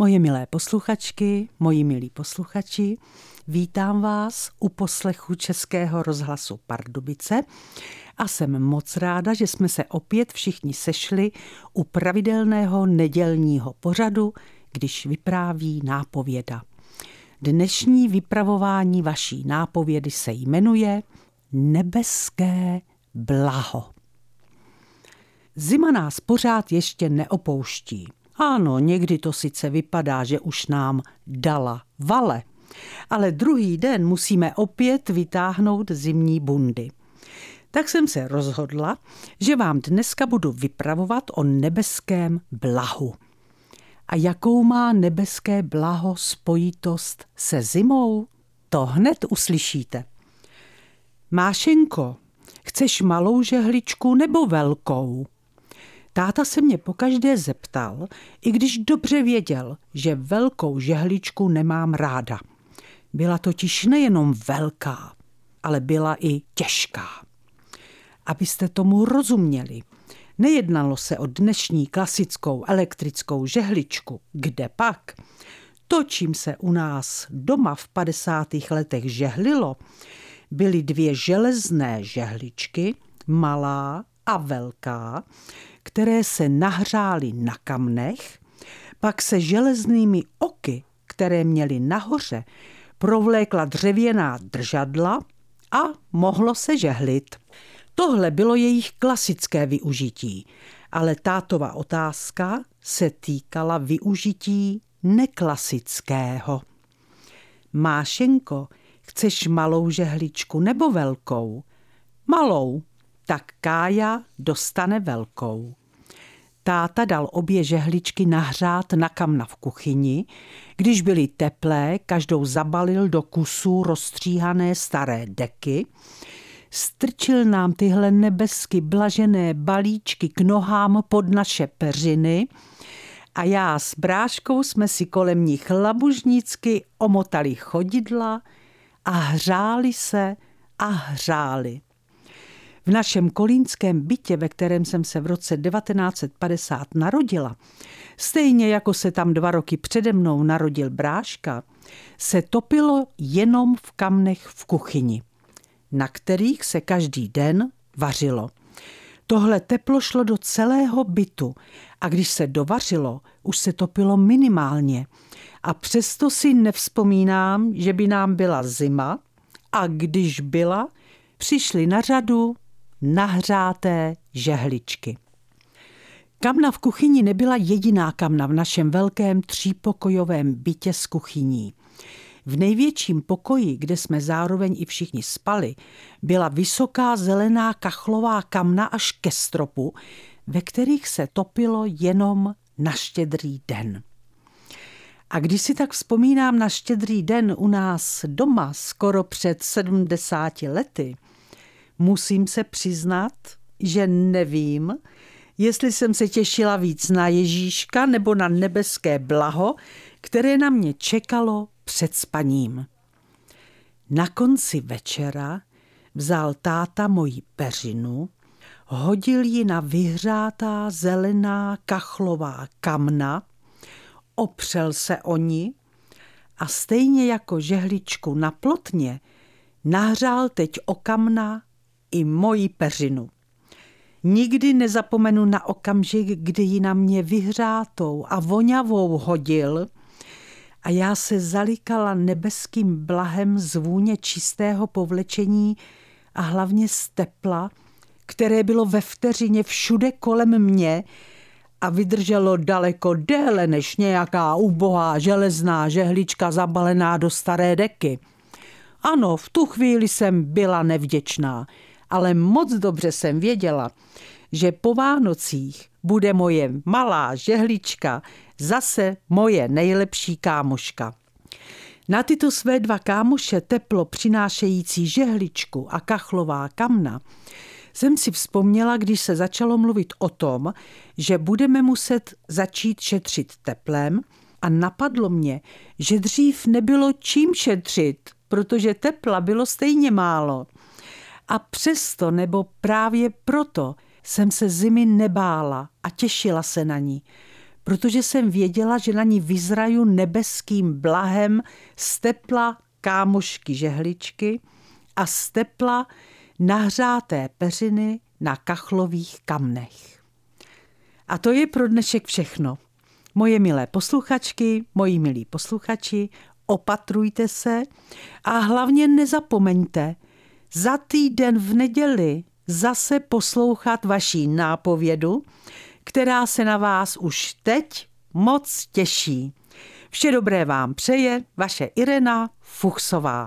Moje milé posluchačky, moji milí posluchači, vítám vás u poslechu Českého rozhlasu Pardubice a jsem moc ráda, že jsme se opět všichni sešli u pravidelného nedělního pořadu, když vypráví nápověda. Dnešní vypravování vaší nápovědy se jmenuje Nebeské blaho. Zima nás pořád ještě neopouští. Ano, někdy to sice vypadá, že už nám dala vale, ale druhý den musíme opět vytáhnout zimní bundy. Tak jsem se rozhodla, že vám dneska budu vypravovat o nebeském blahu. A jakou má nebeské blaho spojitost se zimou? To hned uslyšíte. Mášenko, chceš malou žehličku nebo velkou? Táta se mě pokaždé zeptal, i když dobře věděl, že velkou žehličku nemám ráda. Byla totiž nejenom velká, ale byla i těžká. Abyste tomu rozuměli, nejednalo se o dnešní klasickou elektrickou žehličku, kde pak. To, čím se u nás doma v 50. letech žehlilo, byly dvě železné žehličky, malá a velká, které se nahřály na kamnech, pak se železnými oky, které měly nahoře, provlékla dřevěná držadla a mohlo se žehlit. Tohle bylo jejich klasické využití, ale tátova otázka se týkala využití neklasického. Mášenko, chceš malou žehličku nebo velkou? Malou, tak Kája dostane velkou. Táta dal obě žehličky nahřát na kamna v kuchyni. Když byly teplé, každou zabalil do kusů rozstříhané staré deky. Strčil nám tyhle nebesky blažené balíčky k nohám pod naše peřiny a já s bráškou jsme si kolem nich labužnicky omotali chodidla a hřáli se a hřáli. V našem kolínském bytě, ve kterém jsem se v roce 1950 narodila, stejně jako se tam dva roky přede mnou narodil bráška, se topilo jenom v kamnech v kuchyni, na kterých se každý den vařilo. Tohle teplo šlo do celého bytu a když se dovařilo, už se topilo minimálně. A přesto si nevzpomínám, že by nám byla zima a když byla, přišli na řadu nahřáté žehličky. Kamna v kuchyni nebyla jediná kamna v našem velkém třípokojovém bytě s kuchyní. V největším pokoji, kde jsme zároveň i všichni spali, byla vysoká zelená kachlová kamna až ke stropu, ve kterých se topilo jenom na štědrý den. A když si tak vzpomínám na štědrý den u nás doma skoro před 70 lety, musím se přiznat, že nevím, jestli jsem se těšila víc na Ježíška nebo na nebeské blaho, které na mě čekalo před spaním. Na konci večera vzal táta moji peřinu, hodil ji na vyhřátá zelená kachlová kamna, opřel se o ní a stejně jako žehličku na plotně nahřál teď o kamna i moji peřinu. Nikdy nezapomenu na okamžik, kdy ji na mě vyhřátou a voňavou hodil a já se zalikala nebeským blahem z vůně čistého povlečení a hlavně z tepla, které bylo ve vteřině všude kolem mě a vydrželo daleko déle než nějaká ubohá železná žehlička zabalená do staré deky. Ano, v tu chvíli jsem byla nevděčná – ale moc dobře jsem věděla, že po Vánocích bude moje malá žehlička zase moje nejlepší kámoška. Na tyto své dva kámoše teplo přinášející žehličku a kachlová kamna jsem si vzpomněla, když se začalo mluvit o tom, že budeme muset začít šetřit teplem a napadlo mě, že dřív nebylo čím šetřit, protože tepla bylo stejně málo. A přesto nebo právě proto jsem se zimy nebála a těšila se na ní, protože jsem věděla, že na ní vyzraju nebeským blahem z tepla kámošky žehličky a z tepla nahřáté peřiny na kachlových kamnech. A to je pro dnešek všechno. Moje milé posluchačky, moji milí posluchači, opatrujte se a hlavně nezapomeňte za týden v neděli zase poslouchat vaší nápovědu, která se na vás už teď moc těší. Vše dobré vám přeje vaše Irena Fuchsová.